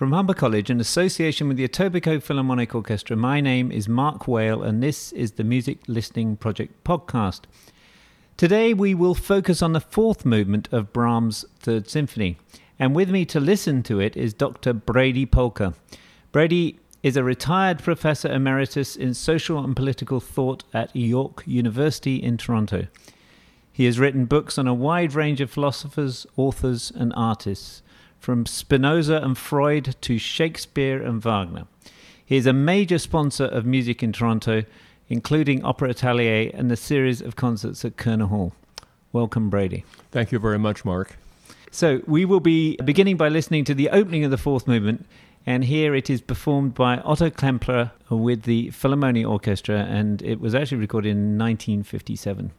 From Humber College, in association with the Etobicoke Philharmonic Orchestra, my name is Mark Whale, and this is the Music Listening Project podcast. Today, we will focus on the fourth movement of Brahms' Third Symphony, and with me to listen to it is Dr. Brady Polka. Brady is a retired professor emeritus in social and political thought at York University in Toronto. He has written books on a wide range of philosophers, authors, and artists from Spinoza and Freud to Shakespeare and Wagner. He is a major sponsor of music in Toronto, including Opera Atelier and the series of concerts at Koerner Hall. Welcome, Brady. Thank you very much, Mark. So, we will be beginning by listening to the opening of the fourth movement, and here it is performed by Otto Klemperer with the Philharmonia Orchestra, and it was actually recorded in 1957.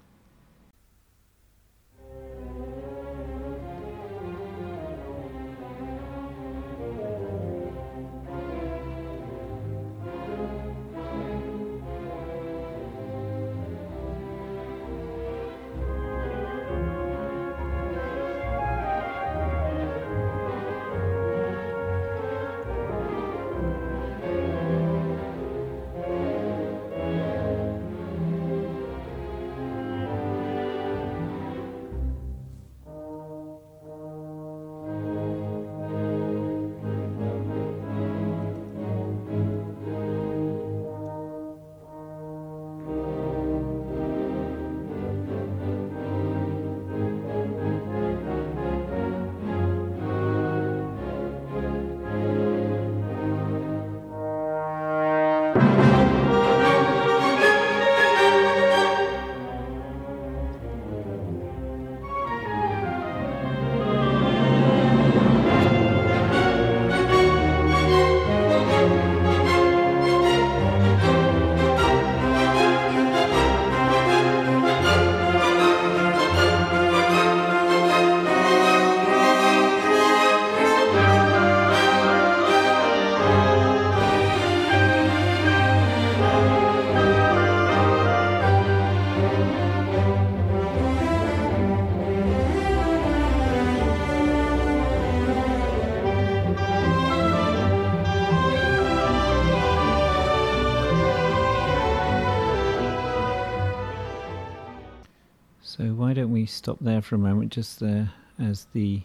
We stop there for a moment, just there as the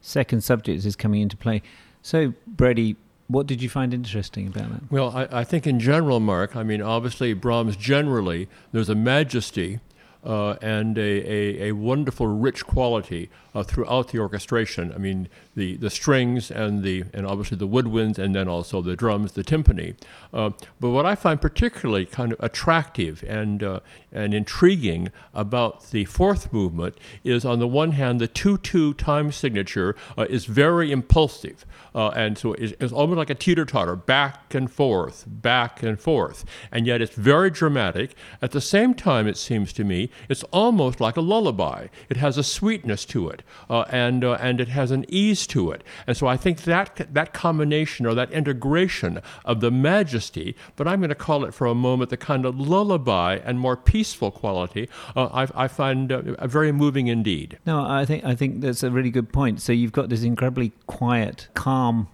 second subject is coming into play. So, Brady, what did you find interesting about that? Well, I, I think in general, Mark, I mean, obviously, Brahms generally, there's a majesty uh, and a, a, a, wonderful, rich quality uh, throughout the orchestration. I mean, the, the strings and the and obviously the woodwinds, and then also the drums, the timpani. Uh, but what I find particularly kind of attractive and uh, and intriguing about the fourth movement is, on the one hand, the two-two time signature uh, is very impulsive. Uh, and so it's, it's, almost like a teeter totter, back and forth, back and forth. And yet it's very dramatic. At the same time, it seems to me, it's almost like a lullaby. It has a sweetness to it, uh, and, uh, and it has an ease to it. And so I think that, that combination or that integration of the majesty, but I'm going to call it for a moment the kind of lullaby and more peaceful quality, uh, I, I, find uh, very moving indeed. No, I think, I think that's a really good point. So you've got this incredibly quiet, calm,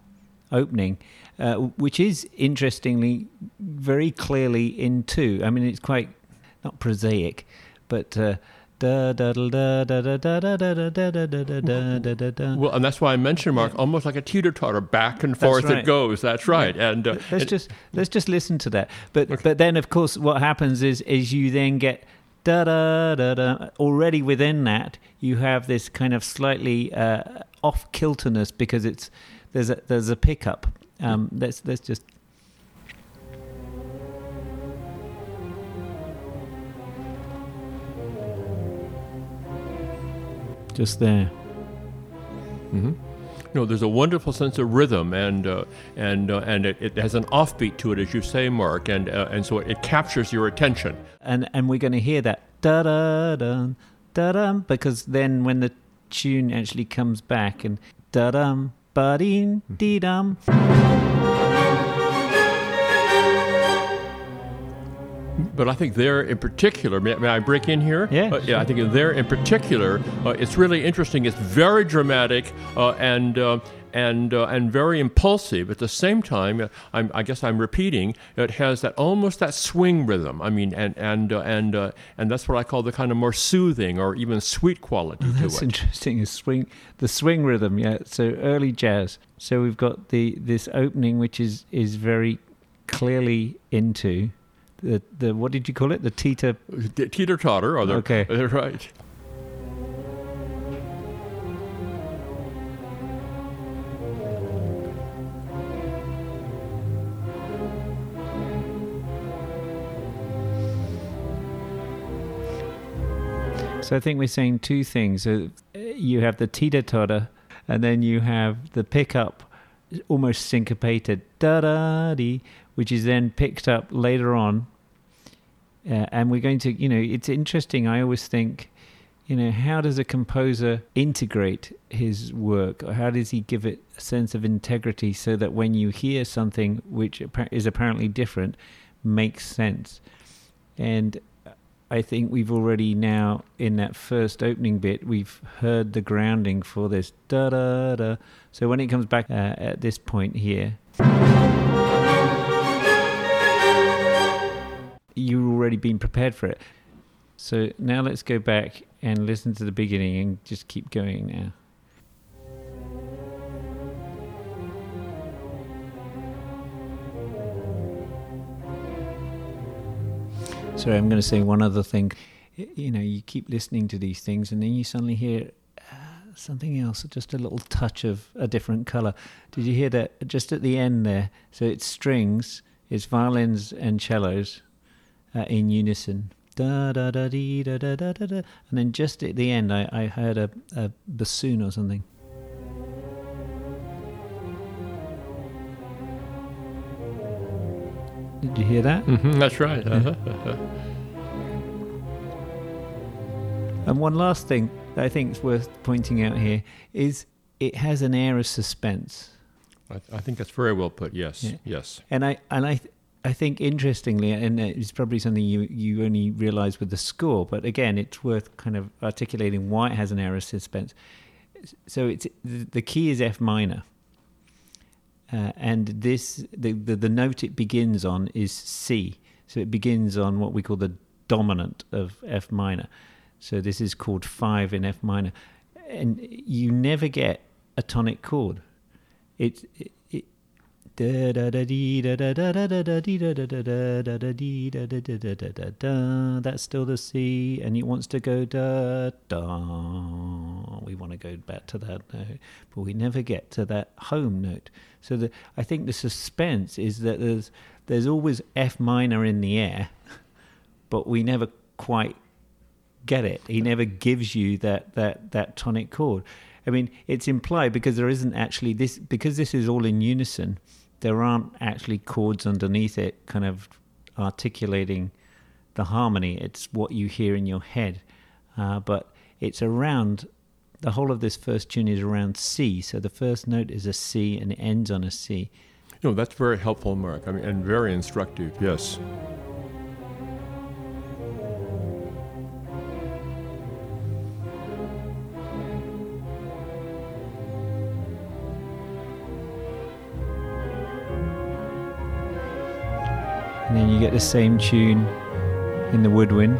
opening, uh, which is interestingly very clearly in two. I mean, it's quite not prosaic, but. Well, and that's why I mentioned Mark, almost like a teeter totter, back and forth right. it goes. That's right. Yeah. And uh, let's just let's just listen to that. But okay. but then of course what happens is is you then get da da da da. Already within that, you have this kind of slightly uh, off kilterness because it's there's a there's a pickup. Um, let's let's just. Just there. Mm-hmm. No, there's a wonderful sense of rhythm, and uh, and uh, and it, it, has an offbeat to it, as you say, Mark, and uh, and so it captures your attention. And and we're going to hear that da da da da da because then when the tune actually comes back and da dum Ba-dee dee dum. But I think there in particular, may, may I break in here? Yeah. Uh, yeah, I think there in particular, uh, it's really interesting. It's very dramatic, uh, and uh, and uh, and very impulsive. At the same time, I'm, i guess I'm repeating. It has that almost that swing rhythm. I mean, and and uh, and uh, and that's what I call the kind of more soothing or even sweet quality oh, to that's interesting. A swing, the swing rhythm. Yeah. So early jazz. So we've got the this opening, which is is very clearly into the the what did you call it? The teeter teeter totter. Or the, okay, right. So I think we're saying two things. Uh, you have the teeter totter, and then you have the pickup, almost syncopated da da dee, which is then picked up later on. Uh, and we're going to, you know, it's interesting. I always think, you know, how does a composer integrate his work, or how does he give it a sense of integrity so that when you hear something which is apparently different, makes sense? And I think we've already now in that first opening bit we've heard the grounding for this da da da. So when it comes back uh, at this point here, already been prepared for it. So now let's go back and listen to the beginning and just keep going now. Sorry, I'm going to say one other thing. You know, you keep listening to these things, and then you suddenly hear uh, something else, just a little touch of a different color. Did you hear that just at the end there? So it's strings, it's violins and cellos uh, in unison. Da da da dee da da da da da. And then just at the end, I, I heard a, a bassoon or something. Did you hear that? Mm-hmm, that's right. Uh-huh. and one last thing that I think is worth pointing out here is it has an air of suspense. I, I think that's very well put. Yes, yeah. yes. And I and I I think interestingly, and it's probably something you you only realize with the score, but again, it's worth kind of articulating why it has an air of suspense. So it's the key is F minor. Uh, and this the, the, the note it begins on is C. So it begins on what we call the dominant of F minor. So this is called five in F minor, and you never get a tonic chord. It, it, that's still the C, and it wants to go da da. We want to go back to that note, but we never get to that home note. So the, I think the suspense is that there's there's always F minor in the air, but we never quite get it. He never gives you that that that tonic chord. I mean, it's implied because there isn't actually this because this is all in unison there aren't actually chords underneath it kind of articulating the harmony. It's what you hear in your head. Uh, but it's around, the whole of this first tune is around C. So the first note is a C and it ends on a C. No, that's very helpful, Mark. I mean, and very instructive, yes. And then you get the same tune in the woodwind.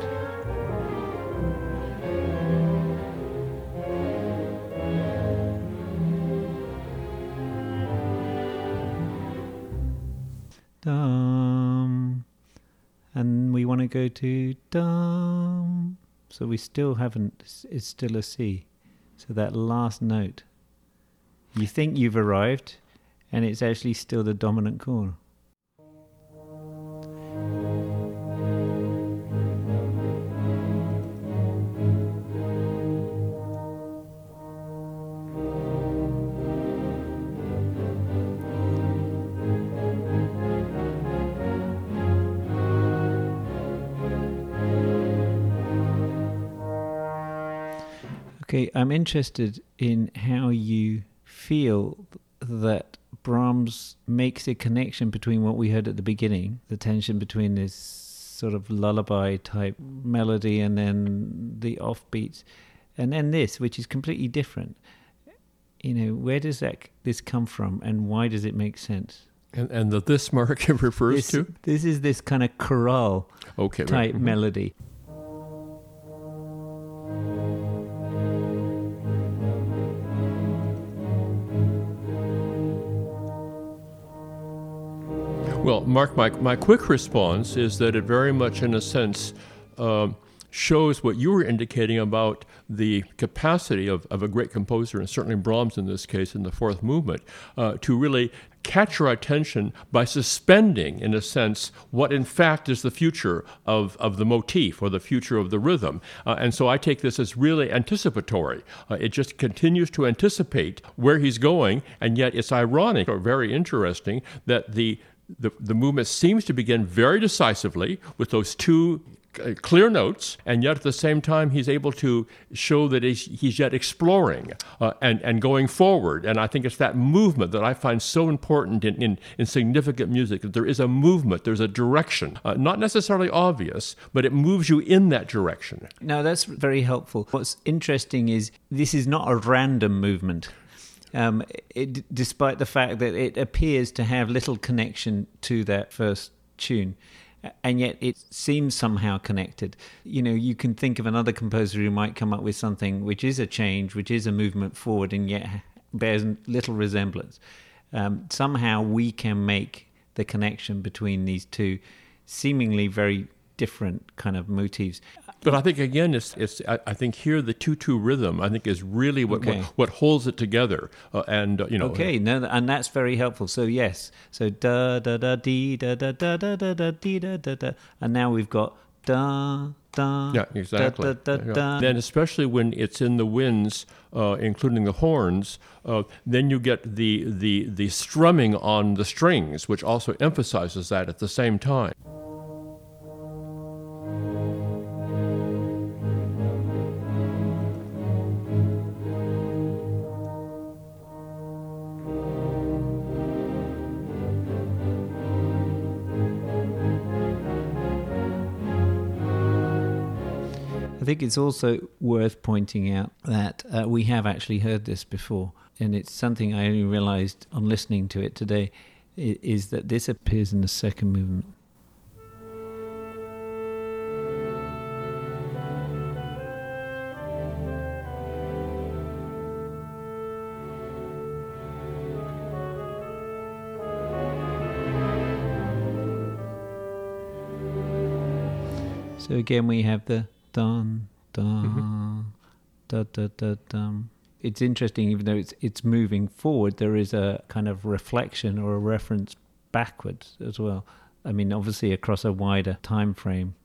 And we want to go to dum, so we still haven't. It's still a C. So that last note, you think you've arrived, and it's actually still the dominant chord. I'm interested in how you feel that Brahms makes a connection between what we heard at the beginning, the tension between this sort of lullaby type melody and then the offbeats, and then this, which is completely different. you know, where does that this come from, and why does it make sense? And, and the this mark it refers This, to? this is this kind of chorale Okay. type mhm. melody. Mark, my, my quick response is that it very much, in a sense, um, shows what you were indicating about the capacity of, of a great composer, and certainly Brahms in this case, in the fourth movement, uh, to really catch our attention by suspending, in a sense, what in fact is the future of, of the motif or the future of the rhythm. Uh, and so I take this as really anticipatory. Uh, it just continues to anticipate where he's going, and yet it's ironic or very interesting that the the, the movement seems to begin very decisively with those two uh, clear notes, and yet at the same time, he's able to show that he's, he's yet exploring uh, and, and going forward. And I think it's that movement that I find so important in, in, in significant music that there is a movement, there's a direction, uh, not necessarily obvious, but it moves you in that direction. No, that's very helpful. What's interesting is this is not a random movement. Um, it, despite the fact that it appears to have little connection to that first tune, and yet it seems somehow connected. You know, you can think of another composer who might come up with something which is a change, which is a movement forward, and yet bears little resemblance. Um, somehow we can make the connection between these two seemingly very different kind of motifs. But I think again, it's, it's I, I think here the two-two rhythm I think is really what Okay. what, what holds it together. Uh, and uh, you know, Okay, no, and that's very helpful. So yes, so da da da dee da da da da da da dee da da da, and now we've got da da. Yeah, exactly. Da, da, da, Yeah. da. Then, especially when it's in the winds, uh, including the horns, uh, then you get the, the the strumming on the strings, which also emphasizes that at the same time. Think it's also worth pointing out that uh, we have actually heard this before, and it's something I only realized on listening to it today, is that this appears in the second movement. So again, we have the dun dun da da da dum. It's interesting, even though it's it's moving forward, there is a kind of reflection or a reference backwards as well. I mean, obviously across a wider time frame.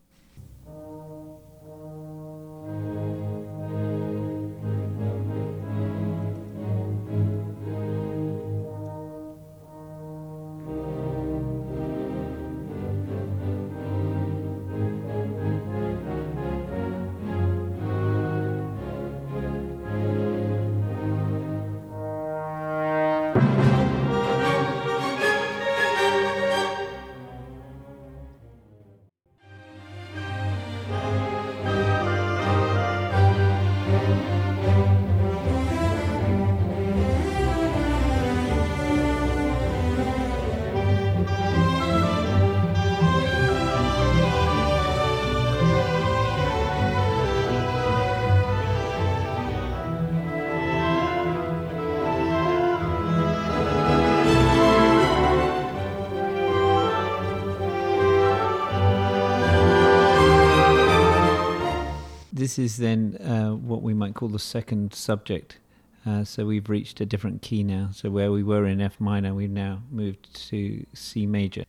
This is then uh, what we might call the second subject. Uh, so we've reached a different key now. So where we were in F minor, we've now moved to C major.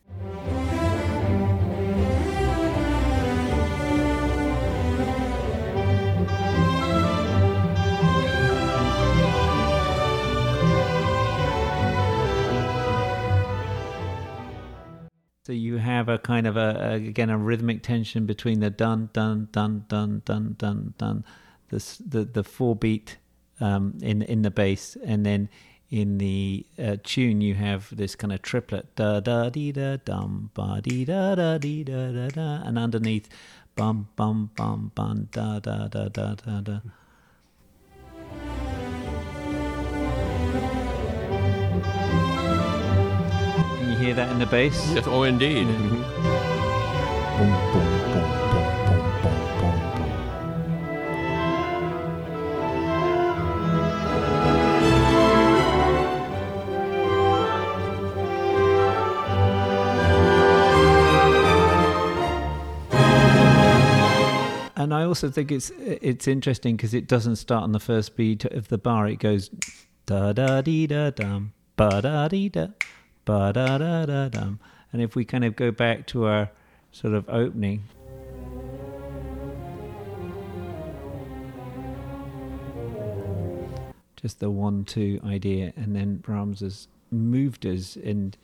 So you have a kind of a, again a rhythmic tension between the dun dun dun dun dun dun dun, the the the four beat um, in in the bass, and then in the uh, tune you have this kind of triplet da da dee da dum ba dee da da dee da da da, and underneath bum bum bum bum da da da da da da. Hear that in the bass? Yes, oh, indeed. Mhm. Boom, boom, boom. And I also think it's it's interesting because it doesn't start on the first beat of the bar. It goes da da dee da dum ba da dee da ba da da da dum. And if we kind of go back to our sort of opening, just the one two idea, and then Brahms has moved us and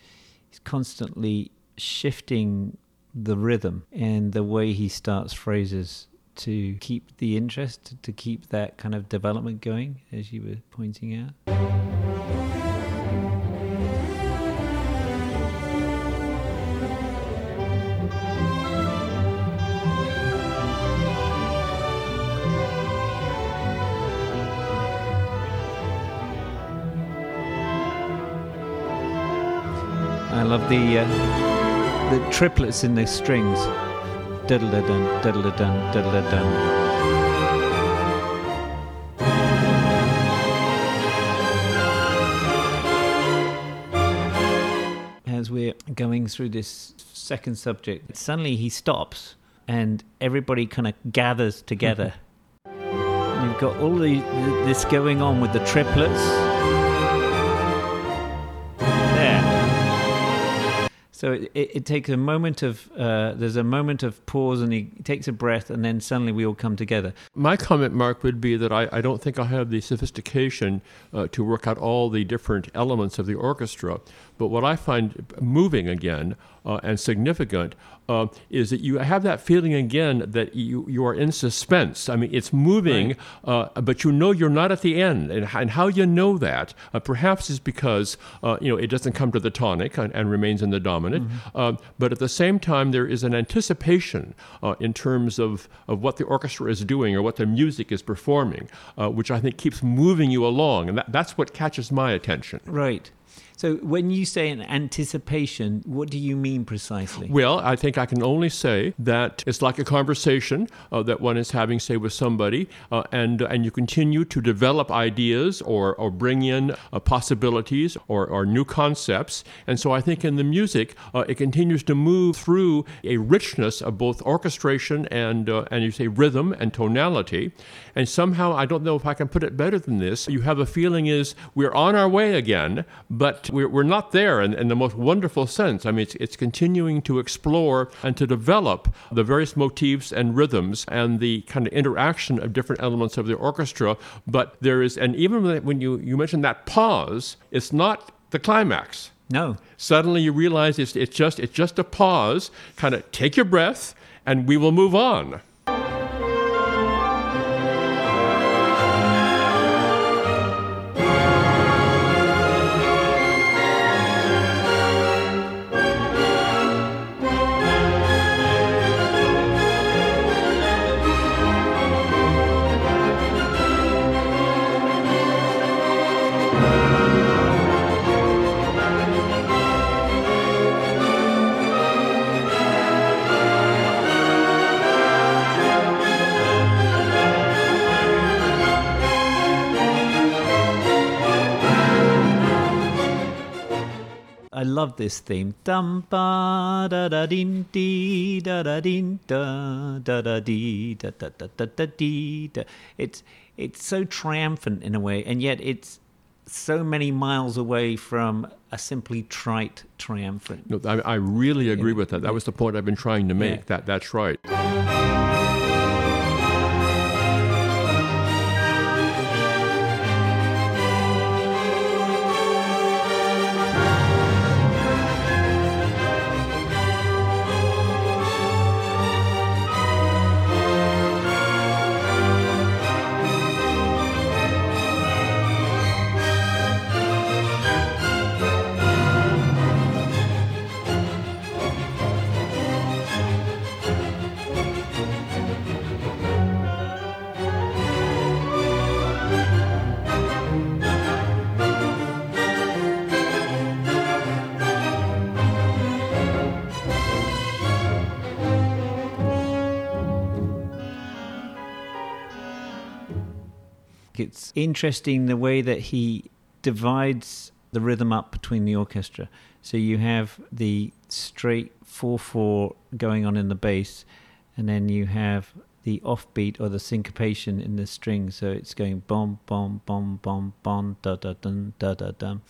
he's constantly shifting the rhythm and the way he starts phrases to keep the interest, to keep that kind of development going, as you were pointing out. The uh, the triplets in the strings. Diddle dun, diddle dun, diddle dun. As we're going through this second subject, suddenly he stops and everybody kind of gathers together. You've got all the, this going on with the triplets. So it, it, takes a moment of uh, there's a moment of pause, and he takes a breath, and then suddenly we all come together. My comment, Mark, would be that I, I don't think I have the sophistication uh, to work out all the different elements of the orchestra. But what I find moving again uh, and significant uh, is that you have that feeling again that you, you are in suspense. I mean, it's moving, uh, but you know you're not at the end. And, and how you know that uh, perhaps is because uh, you know it doesn't come to the tonic and, and remains in the dominant. Uh, but at the same time, there is an anticipation uh, in terms of, of what the orchestra is doing or what the music is performing, uh, which I think keeps moving you along. And that, that's what catches my attention. Right. So when you say an anticipation, what do you mean precisely? Well, I think I can only say that it's like a conversation uh, that one is having, say, with somebody, uh, and and you continue to develop ideas or, or bring in uh, possibilities or, or new concepts. And so I think in the music, uh, it continues to move through a richness of both orchestration and uh, and you say rhythm and tonality. And somehow I don't know if I can put it better than this. You have a feeling is we're on our way again, but we're, we're not there in, in the most wonderful sense. I mean, it's, it's continuing to explore and to develop the various motifs and rhythms and the kind of interaction of different elements of the orchestra. But there is, and even when- when you, you mentioned that pause, it's not the climax. No. Suddenly you realize it's, it's, just, it's just a pause, kind of take your breath, and we will move on. Love this theme. Dum ba da da din dee da da din da da da dee da da da da da dee da. It's it's so triumphant in a way, and yet it's so many miles away from a simply trite triumphant. No, I, I really agree with that. That was the point I've been trying to make. Yeah. That that's right. It's interesting the way that he divides the rhythm up between the orchestra. So you have the straight 4 4 going on in the bass, and then you have the offbeat or the syncopation in the string. So it's going bom, bom, bom, bom, bom, da da dun, da da dum.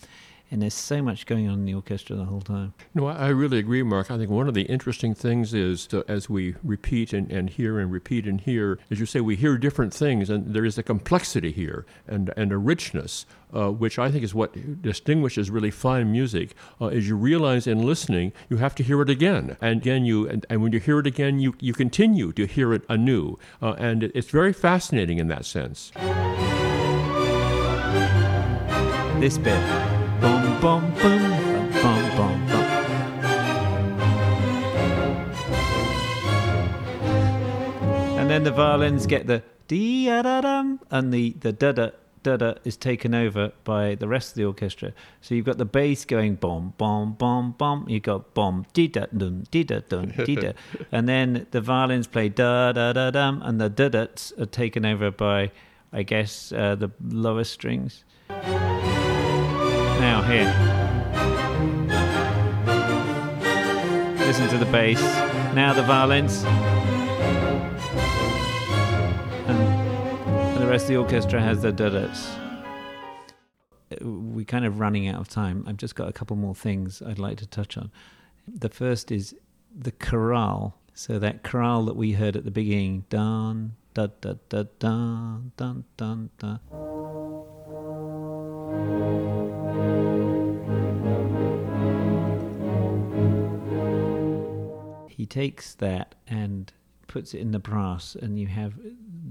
And there's so much going on in the orchestra the whole time. No, I I really agree, Mark. I think one of the interesting things is to, as we repeat and, and hear and repeat and hear, as you say, we hear different things, and there is a complexity here and, and a richness, uh, which I think is what distinguishes really fine music. Uh, as you realize in listening, you have to hear it again. And again, you and, and when you hear it again, you, you continue to hear it anew. Uh, and it, it's very fascinating in that sense. This bit. Boom, boom, boom, boom, boom, boom. And then the violins get the dee da da dum, and the the da da da da is taken over by the rest of the orchestra. So you've got the bass going bom bom bom bom. You've got bom dee da dun dee da dun dee da, and then the violins play da da da dum, and the da dats are taken over by, I guess, uh, the lower strings. Now here. Listen to the bass. Now the violins. And the rest of the orchestra has their duddits. We're kind of running out of time. I've just got a couple more things I'd like to touch on. The first is the chorale. So that chorale that we heard at the beginning. Dun, da, da, da, dun, dun, dun, dun. He takes that and puts it in the brass and you have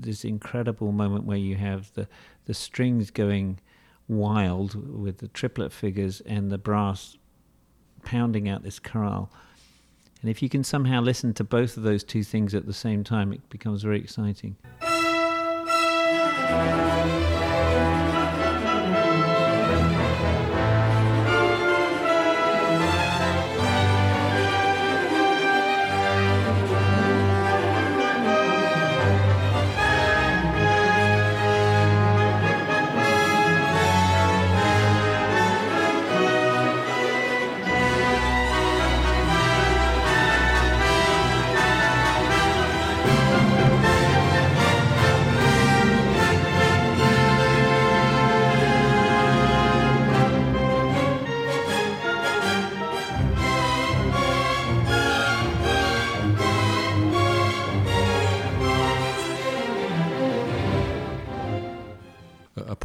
this incredible moment where you have the the strings going wild with the triplet figures and the brass pounding out this chorale. And if you can somehow listen to both of those two things at the same time it becomes very exciting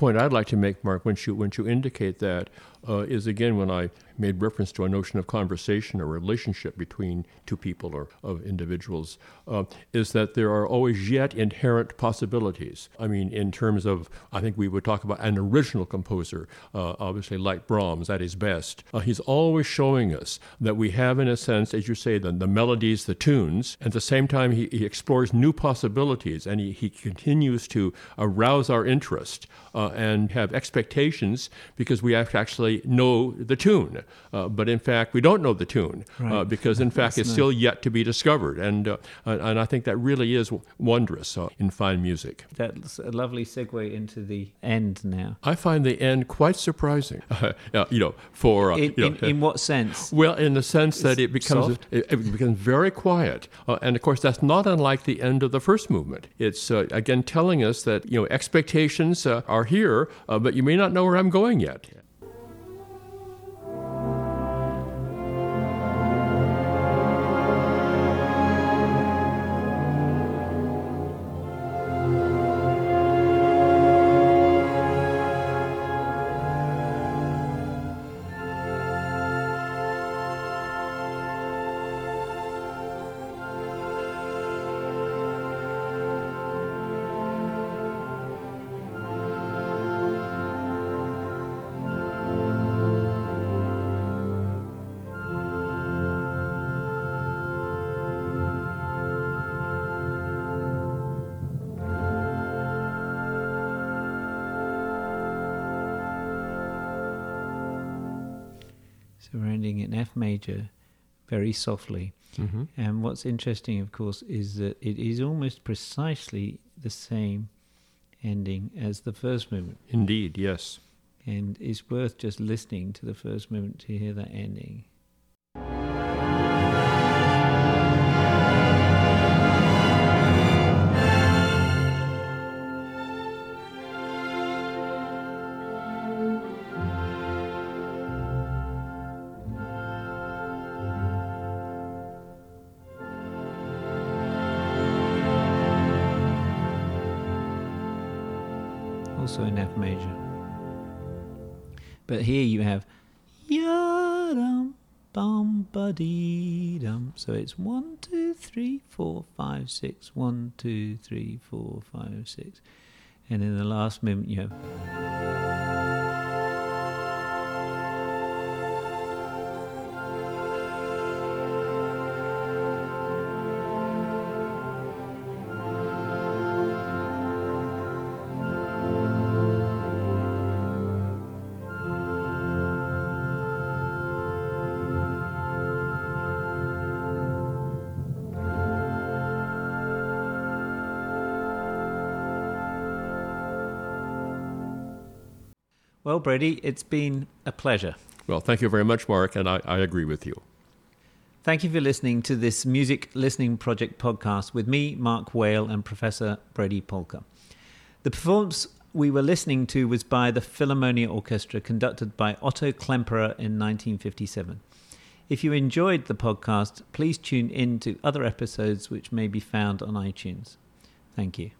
point I'd like to make, Mark, once you once you indicate that, uh, is again when I made reference to a notion of conversation or relationship between two people or of individuals, uh, is that there are always yet inherent possibilities. I mean, in terms of, I think we would talk about an original composer, uh, obviously like Brahms at his best. Uh, he's always showing us that we have, in a sense, as you say, the, the melodies, the tunes. and At the same time, he, he explores new possibilities and he, he continues to arouse our interest uh, and have expectations because we have to actually know the tune. Uh, but in fact, we don't know the tune uh, Right. because, in fact, That's it's nice. still yet to be discovered. And, uh, and and I think that really is wondrous uh, in fine music. that's a lovely segue into the end now I find the end quite surprising. Uh, you know, for uh, in, you know, in what sense Well, in the sense that it becomes it, it becomes very quiet, uh, and of course that's not unlike the end of the first movement. It's uh, again telling us that you know expectations uh, are here, uh, but you may not know where I'm going yet. So we're ending in F major very softly. Mm-hmm. And what's interesting, of course, is that it is almost precisely the same ending as the first movement. Indeed, yes. And it's worth just listening to the first movement to hear that ending. So it's one, two, three, four, five, six. One, two, three, four, five, six. And in the last movement you have Well, Brady, it's been a pleasure. Well, thank you very much, Mark, and I, I agree with you. Thank you for listening to this Music Listening Project podcast with me, Mark Whale, and Professor Brady Polka. The performance we were listening to was by the Philharmonia Orchestra, conducted by Otto Klemperer in 1957. If you enjoyed the podcast, please tune in to other episodes which may be found on iTunes. Thank you.